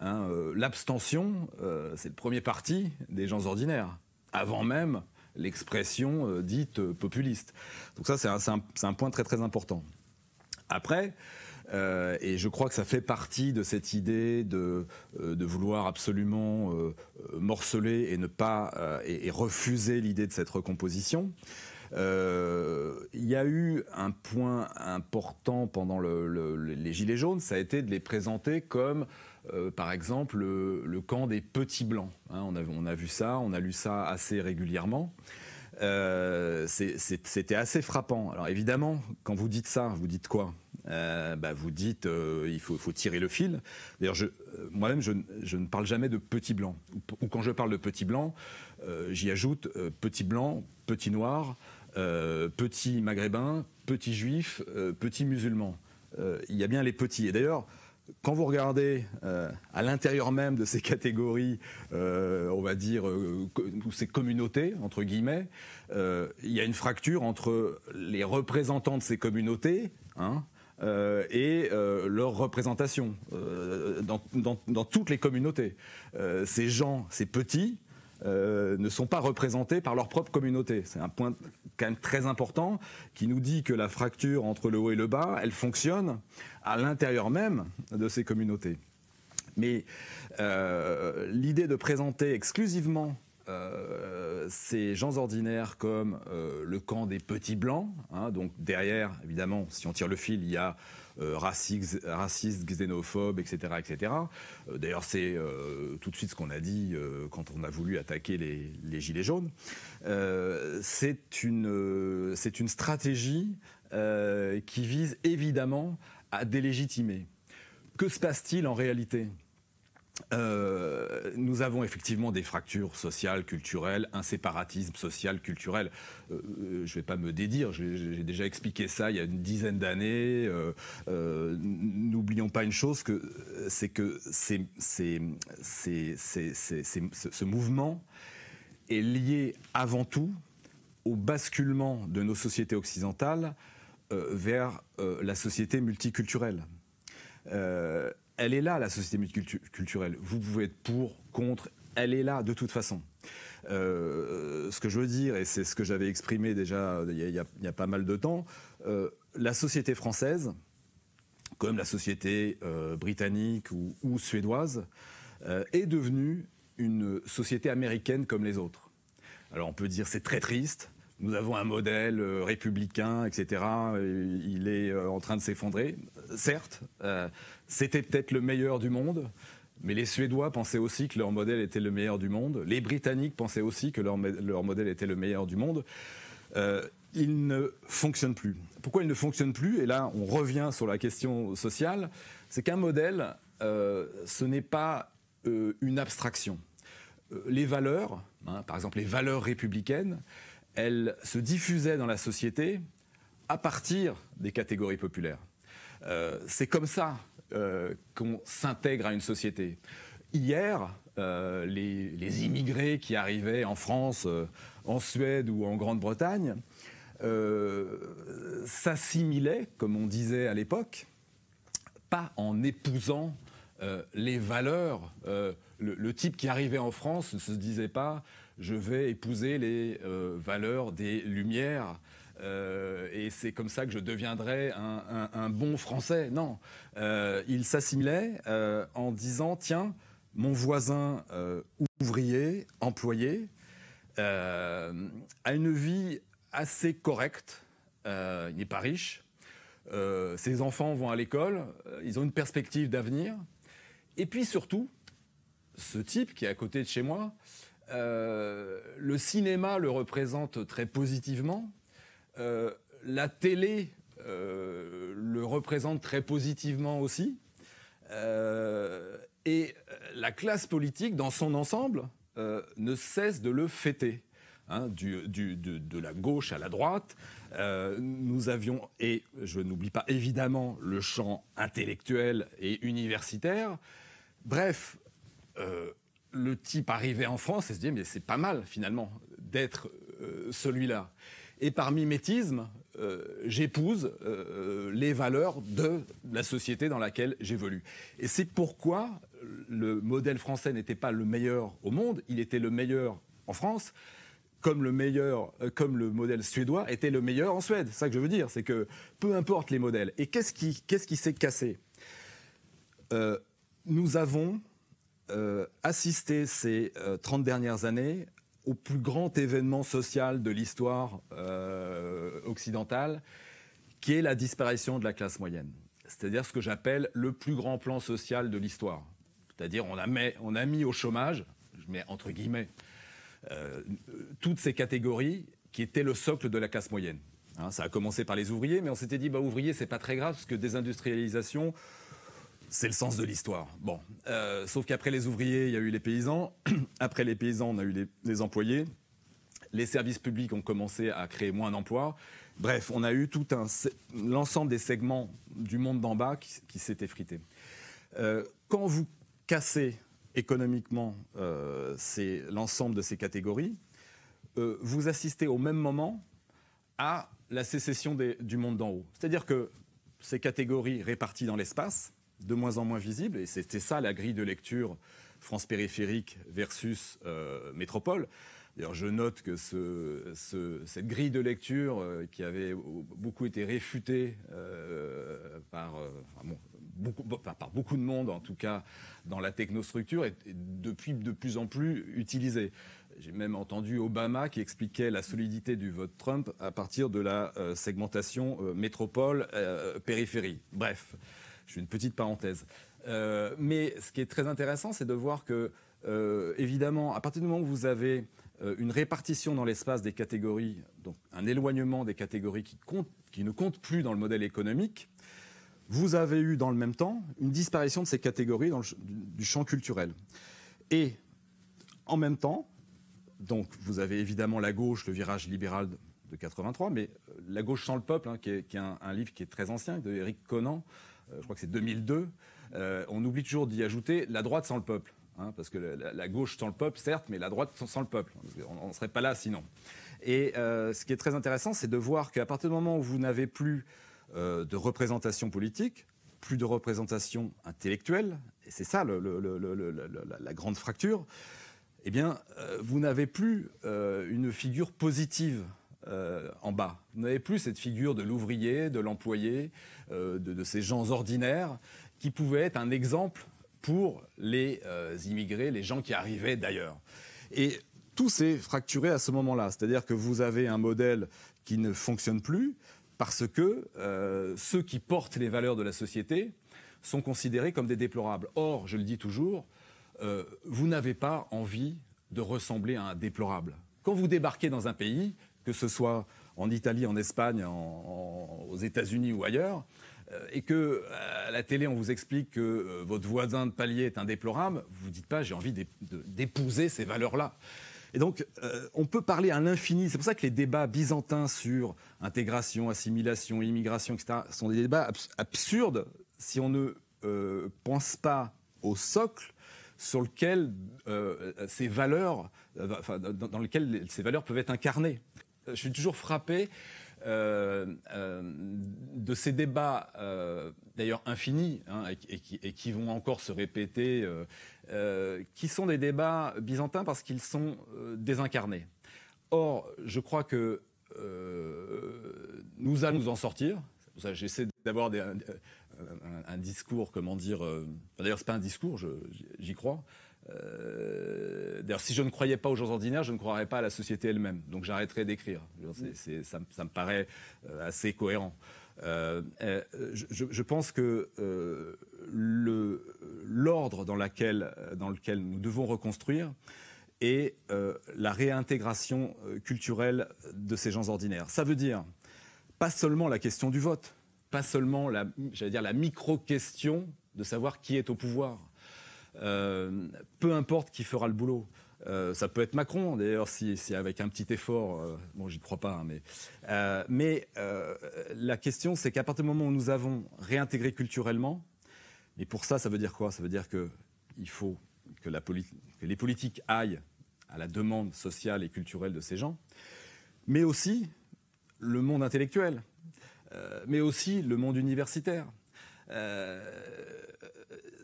Hein. Euh, l'abstention, c'est le premier parti des gens ordinaires, avant même l'expression dite populiste. Donc ça, c'est un, point très très important. Après, et je crois que ça fait partie de cette idée de, vouloir absolument morceler et ne pas et refuser l'idée de cette recomposition. Euh, il y a eu un point important pendant les Gilets jaunes, ça a été de les présenter comme euh, par exemple le, camp des petits blancs. Hein. on, a, vu ça, on a lu ça assez régulièrement. Euh, c'était assez frappant. Alors évidemment, quand vous dites ça, vous dites quoi? Bah, Vous dites il faut, tirer le fil. D'ailleurs, moi-même, je, ne parle jamais de petits blancs. Ou, quand je parle de petits blancs, j'y ajoute petit blanc, petit noir, euh, petits maghrébins, petits juifs, euh, petits musulmans. Euh, il y a bien les petits. Et d'ailleurs, quand vous regardez à l'intérieur même de ces catégories, on va dire, ces communautés, entre guillemets, il y a une fracture entre les représentants de ces communautés, hein, et leur représentation dans, toutes les communautés. ces gens, ces petits, euh, ne sont pas représentés par leur propre communauté. C'est un point quand même très important qui nous dit que la fracture entre le haut et le bas, elle fonctionne à l'intérieur même de ces communautés. Mais euh, l'idée de présenter exclusivement euh, ces gens ordinaires comme le camp des petits blancs, hein, donc derrière, évidemment, si on tire le fil, il y a euh, raciste, raciste, xénophobe, etc. etc. Euh, d'ailleurs, c'est euh, tout de suite ce qu'on a dit quand on a voulu attaquer les, Gilets jaunes. c'est une stratégie qui vise évidemment à délégitimer. Que se passe-t-il en réalité? Euh, nous avons effectivement des fractures sociales, culturelles, un séparatisme social, culturel. Euh, je ne vais pas me dédire, j'ai déjà expliqué ça il y a une dizaine d'années. Euh, n'oublions pas une chose, c'est que ce mouvement est lié avant tout au basculement de nos sociétés occidentales vers la société multiculturelle elle est là, la société multiculturelle. Vous pouvez être pour, contre, elle est là de toute façon. Euh, ce que je veux dire, et c'est ce que j'avais exprimé déjà il y, a, pas mal de temps, euh, la société française, comme la société euh, britannique ou, suédoise, est devenue une société américaine comme les autres. Alors on peut dire c'est très triste, nous avons un modèle euh, républicain, etc. Il est euh, en train de s'effondrer. Certes, euh, c'était peut-être le meilleur du monde, mais les Suédois pensaient aussi que leur modèle était le meilleur du monde. Les Britanniques pensaient aussi que leur, modèle était le meilleur du monde. il ne fonctionne plus. Pourquoi il ne fonctionne plus? Et là, on revient sur la question sociale. C'est qu'un modèle, ce n'est pas une abstraction. les valeurs, hein, par exemple les valeurs républicaines, elle se diffusait dans la société à partir des catégories populaires. Euh, c'est comme ça euh, qu'on s'intègre à une société. Hier, euh, les, immigrés qui arrivaient en France, en Suède ou en Grande-Bretagne s'assimilaient, comme on disait à l'époque, pas en épousant les valeurs. le, type qui arrivait en France ne se disait pas je vais épouser les euh, valeurs des Lumières et c'est comme ça que je deviendrai un, bon Français. Non, il s'assimilait en disant tiens, mon voisin ouvrier, employé, a une vie assez correcte. il n'est pas riche. ses enfants vont à l'école. ils ont une perspective d'avenir. Et puis surtout, ce type qui est à côté de chez moi, euh, le cinéma le représente très positivement, euh, la télé euh, le représente très positivement aussi, et la classe politique dans son ensemble ne cesse de le fêter. Hein, de, la gauche à la droite. nous avions, et je n'oublie pas évidemment le champ intellectuel et universitaire. Bref, euh, le type arrivait en France et se disait mais c'est pas mal finalement d'être euh, celui-là. Et par mimétisme, euh, j'épouse les valeurs de la société dans laquelle j'évolue. Et c'est pourquoi le modèle français n'était pas le meilleur au monde, il était le meilleur en France, comme le meilleur, comme le modèle suédois était le meilleur en Suède. C'est ça que je veux dire, c'est que peu importe les modèles. Et qu'est-ce qui, qu'est-ce qui s'est cassé? Nous avons euh, assisté ces 30 euh, dernières années au plus grand événement social de l'histoire euh, occidentale, qui est la disparition de la classe moyenne. C'est-à-dire ce que j'appelle le plus grand plan social de l'histoire. C'est-à-dire on, a mis au chômage, je mets entre guillemets, toutes ces catégories qui étaient le socle de la classe moyenne. Hein, ça a commencé par les ouvriers, mais on s'était dit, bah, ouvriers, c'est pas très grave, parce que désindustrialisation, c'est le sens de l'histoire. Bon, euh, sauf qu'après les ouvriers, il y a eu les paysans. Après les paysans, on a eu les, employés. Les services publics ont commencé à créer moins d'emplois. Bref, on a eu tout l'ensemble des segments du monde d'en bas qui, s'est effrité. Euh, quand vous cassez économiquement euh, l'ensemble de ces catégories, vous assistez au même moment à la sécession du monde d'en haut. C'est-à-dire que ces catégories réparties dans l'espace de moins en moins visible, et c'était ça la grille de lecture France périphérique versus euh, métropole. D'ailleurs, je note que cette grille de lecture euh, qui avait beaucoup été réfutée euh, par, beaucoup, par beaucoup de monde, en tout cas dans la technostructure, est, depuis de plus en plus utilisée. J'ai même entendu Obama qui expliquait la solidité du vote Trump à partir de la segmentation métropole-périphérie. Bref. Je fais une petite parenthèse. Euh, mais ce qui est très intéressant, c'est de voir que, euh, évidemment, à partir du moment où vous avez euh, une répartition dans l'espace des catégories, donc un éloignement des catégories qui, ne comptent plus dans le modèle économique, vous avez eu dans le même temps une disparition de ces catégories dans du champ culturel. Et en même temps, donc vous avez évidemment la gauche, le virage libéral de 83, mais La gauche sans le peuple, hein, qui est, un, livre qui est très ancien, de Eric Conan, je crois que c'est 2002, euh, on oublie toujours d'y ajouter la droite sans le peuple. Hein, parce que la, gauche sans le peuple, certes, mais la droite sans le peuple. On ne serait pas là sinon. Et euh, ce qui est très intéressant, c'est de voir qu'à partir du moment où vous n'avez plus de représentation politique, plus de représentation intellectuelle, et c'est ça la grande fracture, eh bien, vous n'avez plus une figure positive euh, en bas. Vous n'avez plus cette figure de l'ouvrier, de l'employé, euh, de, ces gens ordinaires qui pouvaient être un exemple pour les euh, immigrés, les gens qui arrivaient d'ailleurs. Et tout s'est fracturé à ce moment-là. C'est-à-dire que vous avez un modèle qui ne fonctionne plus parce que ceux qui portent les valeurs de la société sont considérés comme des déplorables. Or, je le dis toujours, vous n'avez pas envie de ressembler à un déplorable. Quand vous débarquez dans un pays, que ce soit en Italie, en Espagne, aux États-Unis ou ailleurs, euh, et que à la télé on vous explique que euh, votre voisin de palier est un déplorable, vous ne dites pas j'ai envie d'épouser ces valeurs-là. Et donc, euh, on peut parler à l'infini. C'est pour ça que les débats byzantins sur intégration, assimilation, immigration, etc., sont des débats absurdes si on ne pense pas au socle sur lequel ces valeurs, dans lequel ces valeurs peuvent être incarnées je suis toujours frappé euh, euh, de ces débats, euh, d'ailleurs infinis, hein, et, qui, vont encore se répéter, qui sont des débats byzantins parce qu'ils sont désincarnés. Or, je crois que nous allons nous en sortir. J'essaie d'avoir un, un, discours, comment dire. D'ailleurs, c'est pas un discours, j'y crois. D'ailleurs, si je ne croyais pas aux gens ordinaires, je ne croirais pas à la société elle-même. Donc j'arrêterai d'écrire. Ça, ça, me paraît assez cohérent. Euh, euh, je, pense que euh, l'ordre dans, dans, lequel nous devons reconstruire est la réintégration culturelle de ces gens ordinaires. Ça veut dire pas seulement la question du vote, pas seulement la, dire, la micro-question de savoir qui est au pouvoir. Peu importe qui fera le boulot. Euh, ça peut être Macron, d'ailleurs, si, avec un petit effort, euh, bon, j'y crois pas, hein, mais, euh, mais la question, c'est qu'à partir du moment où nous avons réintégré culturellement, et pour ça, ça veut dire quoi? Ça veut dire qu'il faut que, la que les politiques aillent à la demande sociale et culturelle de ces gens, mais aussi le monde intellectuel, mais aussi le monde universitaire.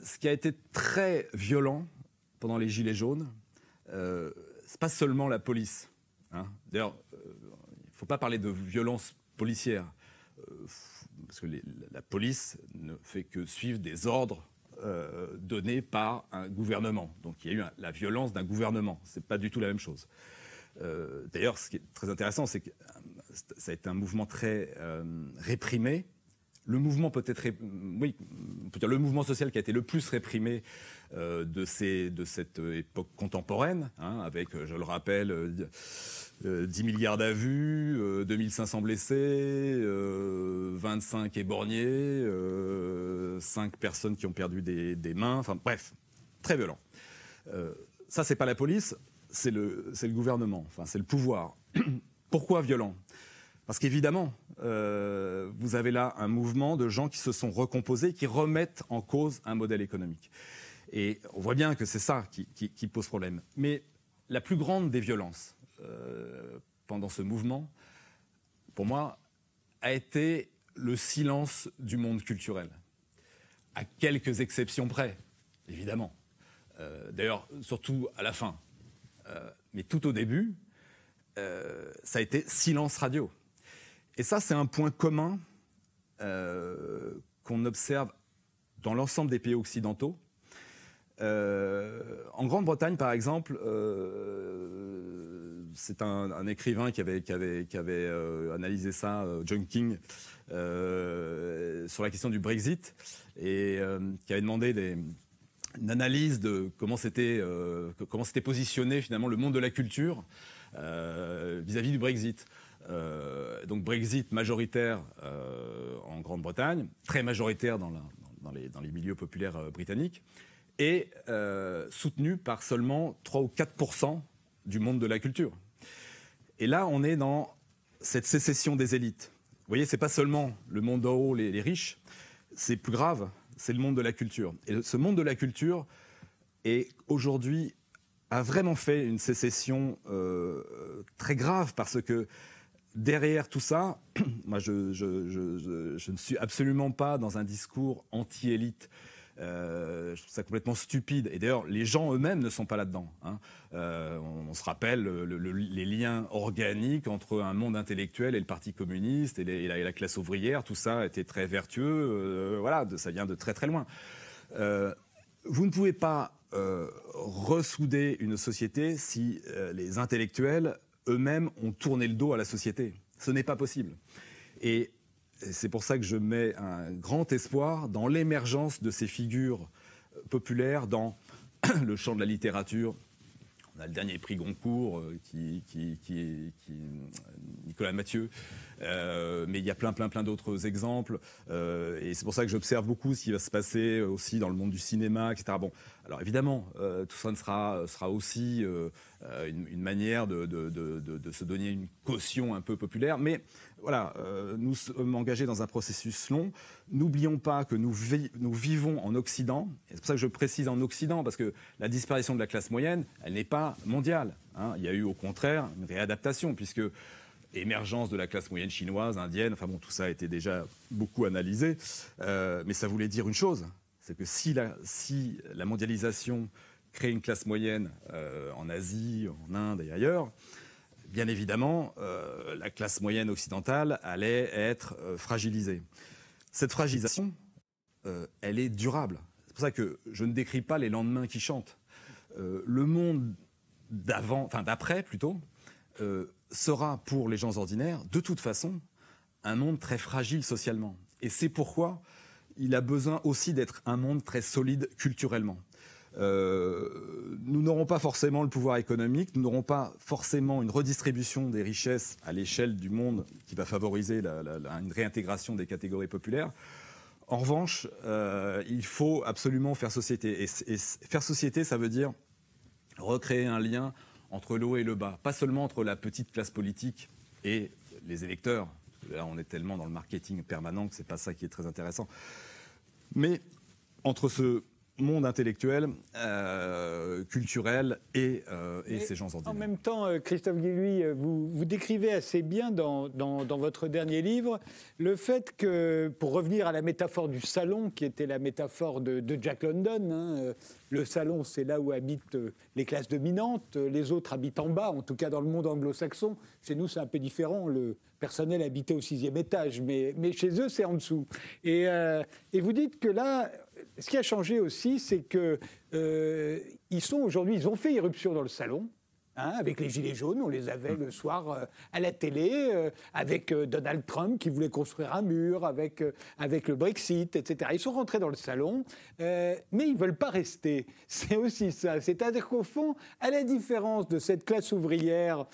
Ce qui a été très violent pendant les Gilets jaunes, euh, c'est pas seulement la police. Hein. D'ailleurs, euh, il ne faut pas parler de violence policière, euh, parce que la police ne fait que suivre des ordres donnés par un gouvernement. Donc il y a eu la violence d'un gouvernement. Ce n'est pas du tout la même chose. D'ailleurs, ce qui est très intéressant, c'est que ça a été un mouvement très réprimé. Le mouvement social qui a été le plus réprimé euh, de, cette époque contemporaine, hein, avec, euh, je le rappelle, 10 euh, milliards d'avus, 2500 blessés, 25 éborgnés, 5 personnes qui ont perdu des, des mains, enfin bref, très violent. ça, c'est pas la police, c'est le, le gouvernement, enfin c'est le pouvoir. Pourquoi violent? Parce qu'évidemment, vous avez là un mouvement de gens qui se sont recomposés, qui remettent en cause un modèle économique. Et on voit bien que c'est ça qui, pose problème. Mais la plus grande des violences euh, pendant ce mouvement, pour moi, a été le silence du monde culturel. À quelques exceptions près, évidemment. Euh, d'ailleurs, surtout à la fin. Euh, mais tout au début, ça a été silence radio. Et ça, c'est un point commun qu'on observe dans l'ensemble des pays occidentaux, euh, en Grande-Bretagne, par exemple, euh, c'est un, écrivain qui avait, euh, analysé ça, John King, sur la question du Brexit, et qui avait demandé une analyse de comment s'était positionné finalement le monde de la culture vis-à-vis du Brexit. Donc Brexit majoritaire en Grande-Bretagne, très majoritaire dans, les, milieux populaires britanniques, est euh, soutenu par seulement 3 ou 4% du monde de la culture. Et là, on est dans cette sécession des élites. Vous voyez, c'est pas seulement le monde d'en haut, les, riches, c'est plus grave, c'est le monde de la culture. Et ce monde de la culture est aujourd'hui a vraiment fait une sécession euh, très grave parce que derrière tout ça, moi je, ne suis absolument pas dans un discours anti-élite. Euh, je trouve ça complètement stupide. Et d'ailleurs, les gens eux-mêmes ne sont pas là-dedans. Hein. Euh, on, se rappelle les liens organiques entre un monde intellectuel et le Parti communiste et, la, classe ouvrière. Tout ça était très vertueux. Euh, voilà, ça vient de très très loin. vous ne pouvez pas ressouder une société si les intellectuels eux-mêmes ont tourné le dos à la société. Ce n'est pas possible. Et c'est pour ça que je mets un grand espoir dans l'émergence de ces figures populaires dans le champ de la littérature. On a le dernier prix Goncourt, euh, qui, qui, Nicolas Mathieu, euh, mais il y a plein, plein, plein d'autres exemples. Euh, et c'est pour ça que j'observe beaucoup ce qui va se passer aussi dans le monde du cinéma, etc. Bon, alors évidemment, tout ça sera, aussi une, manière de, se donner une caution un peu populaire, mais voilà, euh, nous sommes engagés dans un processus long. N'oublions pas que nous, nous, vivons en Occident. C'est pour ça que je précise en Occident, parce que la disparition de la classe moyenne, elle n'est pas mondiale. Hein. Il y a eu au contraire une réadaptation, puisque émergence de la classe moyenne chinoise, indienne, enfin bon, tout ça a été déjà beaucoup analysé. Euh, mais ça voulait dire une chose, c'est que si la, mondialisation crée une classe moyenne euh, en Asie, en Inde et ailleurs, bien évidemment, la classe moyenne occidentale allait être fragilisée. Cette fragilisation, elle est durable. C'est pour ça que je ne décris pas les lendemains qui chantent. le monde d'avant, enfin d'après plutôt, sera pour les gens ordinaires, de toute façon, un monde très fragile socialement. Et c'est pourquoi il a besoin aussi d'être un monde très solide culturellement. Euh, nous n'aurons pas forcément le pouvoir économique, nous n'aurons pas forcément une redistribution des richesses à l'échelle du monde qui va favoriser une réintégration des catégories populaires. En revanche, euh, il faut absolument faire société. et, faire société, ça veut dire recréer un lien entre le haut et le bas, pas seulement entre la petite classe politique et les électeurs, Là, on est tellement dans le marketing permanent que c'est pas ça qui est très intéressant. Mais entre ce monde intellectuel, euh, culturel et, euh, et ces gens ordinaires. En même temps, euh, Christophe Guillouis, vous, vous décrivez assez bien dans, dans, votre dernier livre le fait que, pour revenir à la métaphore du salon, qui était la métaphore de, Jack London, hein, le salon, c'est là où habitent les classes dominantes, les autres habitent en bas, en tout cas dans le monde anglo-saxon. Chez nous, c'est un peu différent. Le personnel habitait au sixième étage, mais, mais chez eux, c'est en dessous. Et, et vous dites que là, ce qui a changé aussi, c'est qu'ils euh, sont aujourd'hui, ils ont fait irruption dans le salon. Hein, avec les Gilets jaunes, on les avait le soir euh, à la télé, euh, avec Donald Trump qui voulait construire un mur, avec, avec le Brexit, etc. Ils sont rentrés dans le salon, mais ils ne veulent pas rester. C'est aussi ça. C'est-à-dire qu'au fond, à la différence de cette classe ouvrière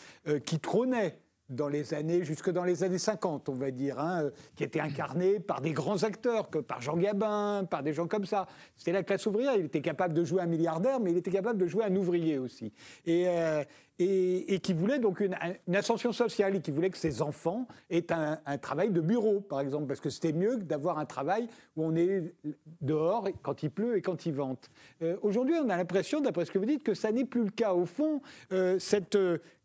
qui trônait dans les années, jusque dans les années 50, on va dire, hein, euh, qui était incarné par des grands acteurs, que par Jean Gabin, par des gens comme ça. C'était la classe ouvrière. Il était capable de jouer un milliardaire, mais il était capable de jouer un ouvrier aussi. Et, euh, et, qui voulait donc une, ascension sociale et qui voulait que ses enfants aient un, travail de bureau, par exemple, parce que c'était mieux que d'avoir un travail où on est dehors quand il pleut et quand il vente. Euh, aujourd'hui, on a l'impression, d'après ce que vous dites, que ça n'est plus le cas. Au fond, cette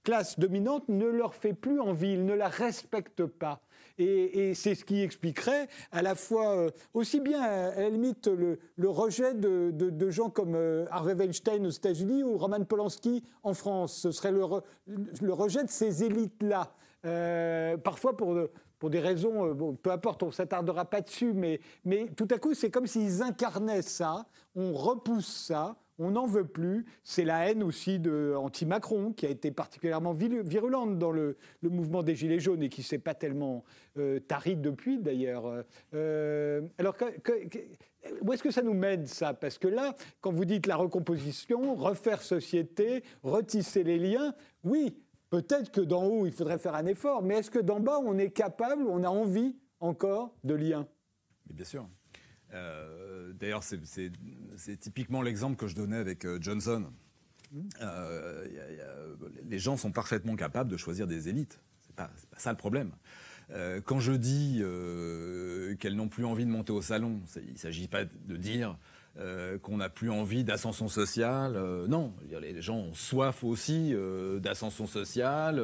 classe dominante ne leur fait plus envie, ils ne la respectent pas. Et, c'est ce qui expliquerait à la fois euh, aussi bien, à la limite, le, rejet de, gens comme euh, Harvey Weinstein aux États-Unis ou Roman Polanski en France. Ce serait le, rejet de ces élites-là. Euh, parfois pour, pour des raisons, peu importe, on ne s'attardera pas dessus, mais, mais tout à coup, c'est comme s'ils incarnaient ça, on repousse ça, on n'en veut plus. C'est la haine aussi de anti-Macron qui a été particulièrement virulente dans le, mouvement des Gilets jaunes et qui s'est pas tellement euh, tari depuis d'ailleurs. Euh, alors, où est-ce que ça nous mène ça? Parce que là, quand vous dites la recomposition, refaire société, retisser les liens, oui, peut-être que d'en haut il faudrait faire un effort, mais est-ce que d'en bas on est capable, on a envie encore de liens? Bien sûr. Euh, d'ailleurs, c'est typiquement l'exemple que je donnais avec euh, Johnson. Euh, les gens sont parfaitement capables de choisir des élites. C'est pas, pas ça le problème. quand je dis qu'elles n'ont plus envie de monter au salon, il ne s'agit pas de dire euh, qu'on n'a plus envie d'ascension sociale. Euh, non, les gens ont soif aussi euh, d'ascension sociale,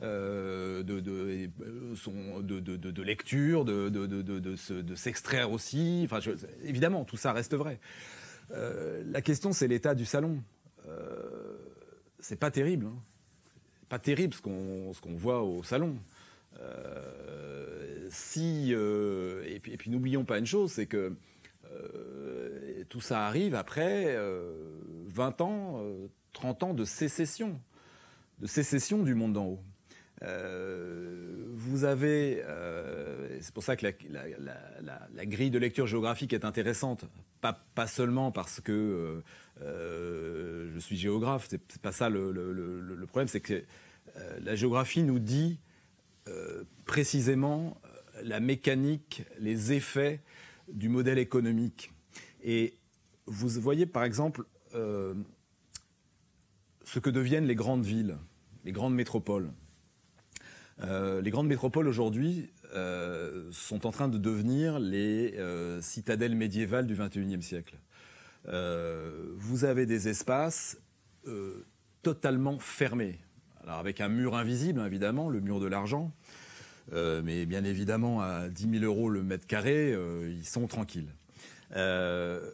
de, de, lecture, de, s'extraire aussi. Enfin, évidemment, tout ça reste vrai. La question, c'est l'état du salon. c'est pas terrible. Hein. Pas terrible ce qu'on voit au salon. si et puis, puis n'oublions pas une chose, c'est que euh, tout ça arrive après 20 euh, ans, 30 euh, ans de sécession, de sécession du monde d'en haut. Vous avez, c'est pour ça que la, grille de lecture géographique est intéressante, pas, seulement parce que je suis géographe, c'est pas ça le, problème, c'est que la géographie nous dit précisément la mécanique, les effets du modèle économique. Et vous voyez par exemple euh, ce que deviennent les grandes villes, les grandes métropoles. Euh, les grandes métropoles aujourd'hui euh, sont en train de devenir les citadelles médiévales du XXIe siècle. vous avez des espaces totalement fermés, alors avec un mur invisible évidemment, le mur de l'argent, euh, mais bien évidemment, à 10 000 euros le mètre carré, euh, ils sont tranquilles. Euh,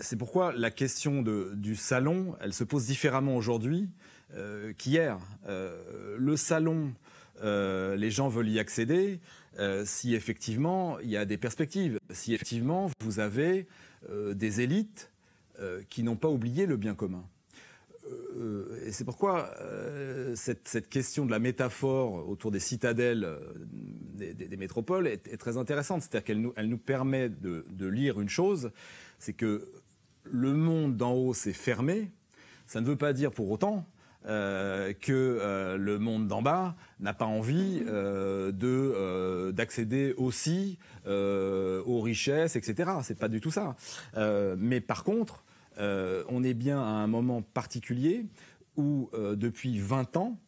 c'est pourquoi la question du salon, elle se pose différemment aujourd'hui qu'hier. le salon, les gens veulent y accéder si effectivement il y a des perspectives, si effectivement vous avez des élites qui n'ont pas oublié le bien commun. Euh, et c'est pourquoi euh, cette, question de la métaphore autour des citadelles euh, des, métropoles est, très intéressante. C'est-à-dire qu'elle nous, permet de, lire une chose, c'est que le monde d'en haut s'est fermé. Ça ne veut pas dire pour autant que le monde d'en bas n'a pas envie de d'accéder aussi aux richesses, etc. C'est pas du tout ça. mais par contre, euh, on est bien à un moment particulier où, euh, depuis 20 ans,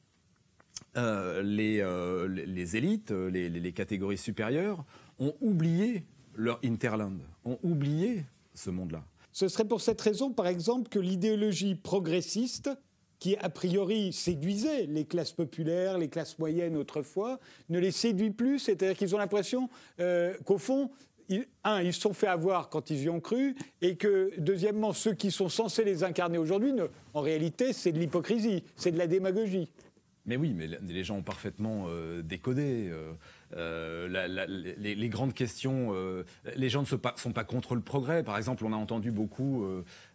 euh, les, élites, les, catégories supérieures, ont oublié leur interland, ont oublié ce monde-là. Ce serait pour cette raison, par exemple, que l'idéologie progressiste, qui a priori séduisait les classes populaires, les classes moyennes autrefois, ne les séduit plus. C'est-à-dire qu'ils ont l'impression qu'au fond, un, ils se sont fait avoir quand ils y ont cru, et que, deuxièmement, ceux qui sont censés les incarner aujourd'hui, en réalité, c'est de l'hypocrisie, c'est de la démagogie. Mais oui, mais les gens ont parfaitement euh, décodé. Euh, euh, les, grandes questions, les gens ne pas, sont pas, contre le progrès. Par exemple, on a entendu beaucoup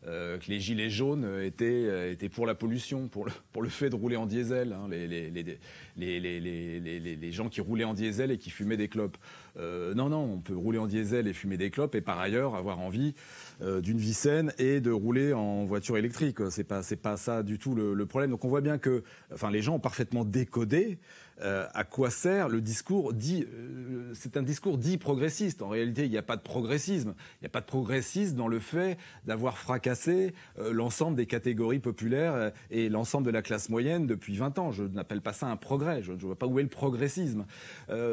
que les gilets jaunes étaient, étaient, pour la pollution, pour le, pour le fait de rouler en diesel. Hein, les, gens qui roulaient en diesel et qui fumaient des clopes. non, non, on peut rouler en diesel et fumer des clopes et par ailleurs avoir envie d'une vie saine et de rouler en voiture électrique. C'est pas, pas ça du tout le, le, problème. Donc on voit bien que, enfin, les gens ont parfaitement décodé euh, à quoi sert le discours dit. Euh, c'est un discours dit progressiste. En réalité, il n'y a pas de progressisme. Il n'y a pas de progressisme dans le fait d'avoir fracassé euh, l'ensemble des catégories populaires et l'ensemble de la classe moyenne depuis 20 ans. Je n'appelle pas ça un progrès. Je ne vois pas où est le progressisme.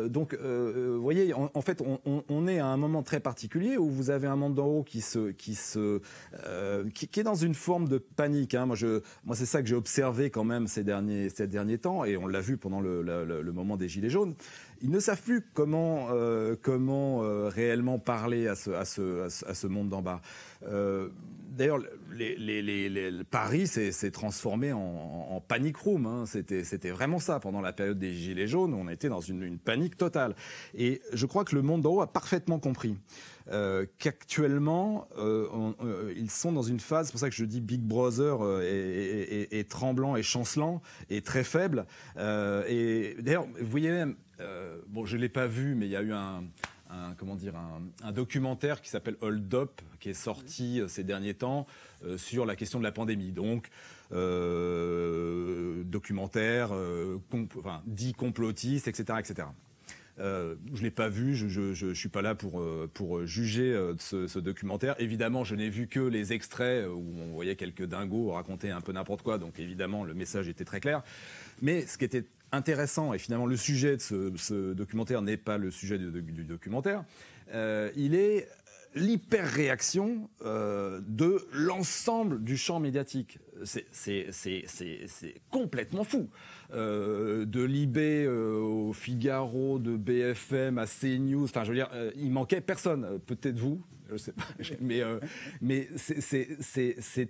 donc, vous voyez, en, fait, on, est à un moment très particulier où vous avez un monde d'en haut qui se, qui se, qui, est dans une forme de panique. Hein. Moi, moi, c'est ça que j'ai observé quand même ces derniers, ces derniers temps, et on l'a vu pendant le le, moment des Gilets jaunes, ils ne savent plus comment, euh, comment euh, réellement parler à ce, à ce, à ce, monde d'en bas. Euh, d'ailleurs, les, Paris s'est transformé en, panic room. Hein. C'était vraiment ça pendant la période des Gilets jaunes. On était dans une, panique totale. Et je crois que le monde d'en haut a parfaitement compris. Qu'actuellement, ils sont dans une phase, c'est pour ça que je dis Big Brother est, tremblant et chancelant et très faible. et d'ailleurs, vous voyez même, bon, je l'ai pas vu, mais il y a eu un, comment dire, un, documentaire qui s'appelle Hold Up, qui est sorti ces derniers temps sur la question de la pandémie. Donc, documentaire, dit complotiste, etc., etc. Euh, je l'ai pas vu, je ne suis pas là pour, euh, pour juger euh, ce, documentaire. Évidemment, je n'ai vu que les extraits où on voyait quelques dingos raconter un peu n'importe quoi, donc évidemment, le message était très clair. Mais ce qui était intéressant, et finalement le sujet de ce, documentaire n'est pas le sujet du documentaire, il est l'hyper-réaction de l'ensemble du champ médiatique. C'est complètement fou. Euh, de Libé euh, au Figaro, de BFM à CNews. Enfin, je veux dire, euh, il manquait personne. Peut-être vous, je sais pas. Mais, mais c'est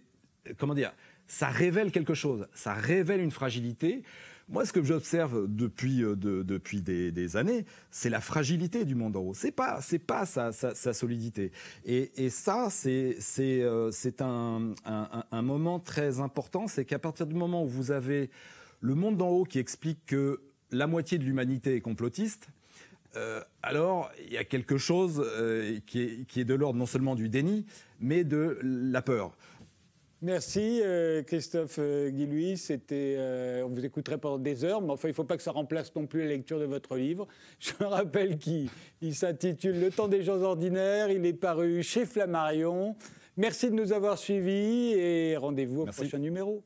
comment dire? Ça révèle quelque chose. Ça révèle une fragilité. Moi, ce que j'observe depuis, depuis des, années, c'est la fragilité du monde en haut. C'est pas, c'est pas sa, sa, solidité. Et, et ça, c'est, c'est, c'est un, un, moment très important. C'est qu'à partir du moment où vous avez le monde d'en haut qui explique que la moitié de l'humanité est complotiste, euh, alors il y a quelque chose euh, qui, est, de l'ordre non seulement du déni, mais de la peur. Merci euh, Christophe Guy-Louis. on vous écouterait pendant des heures, mais enfin il ne faut pas que ça remplace non plus la lecture de votre livre. Je rappelle qu'il s'intitule Le temps des gens ordinaires. Il est paru chez Flammarion. Merci de nous avoir suivis et rendez-vous au prochain numéro.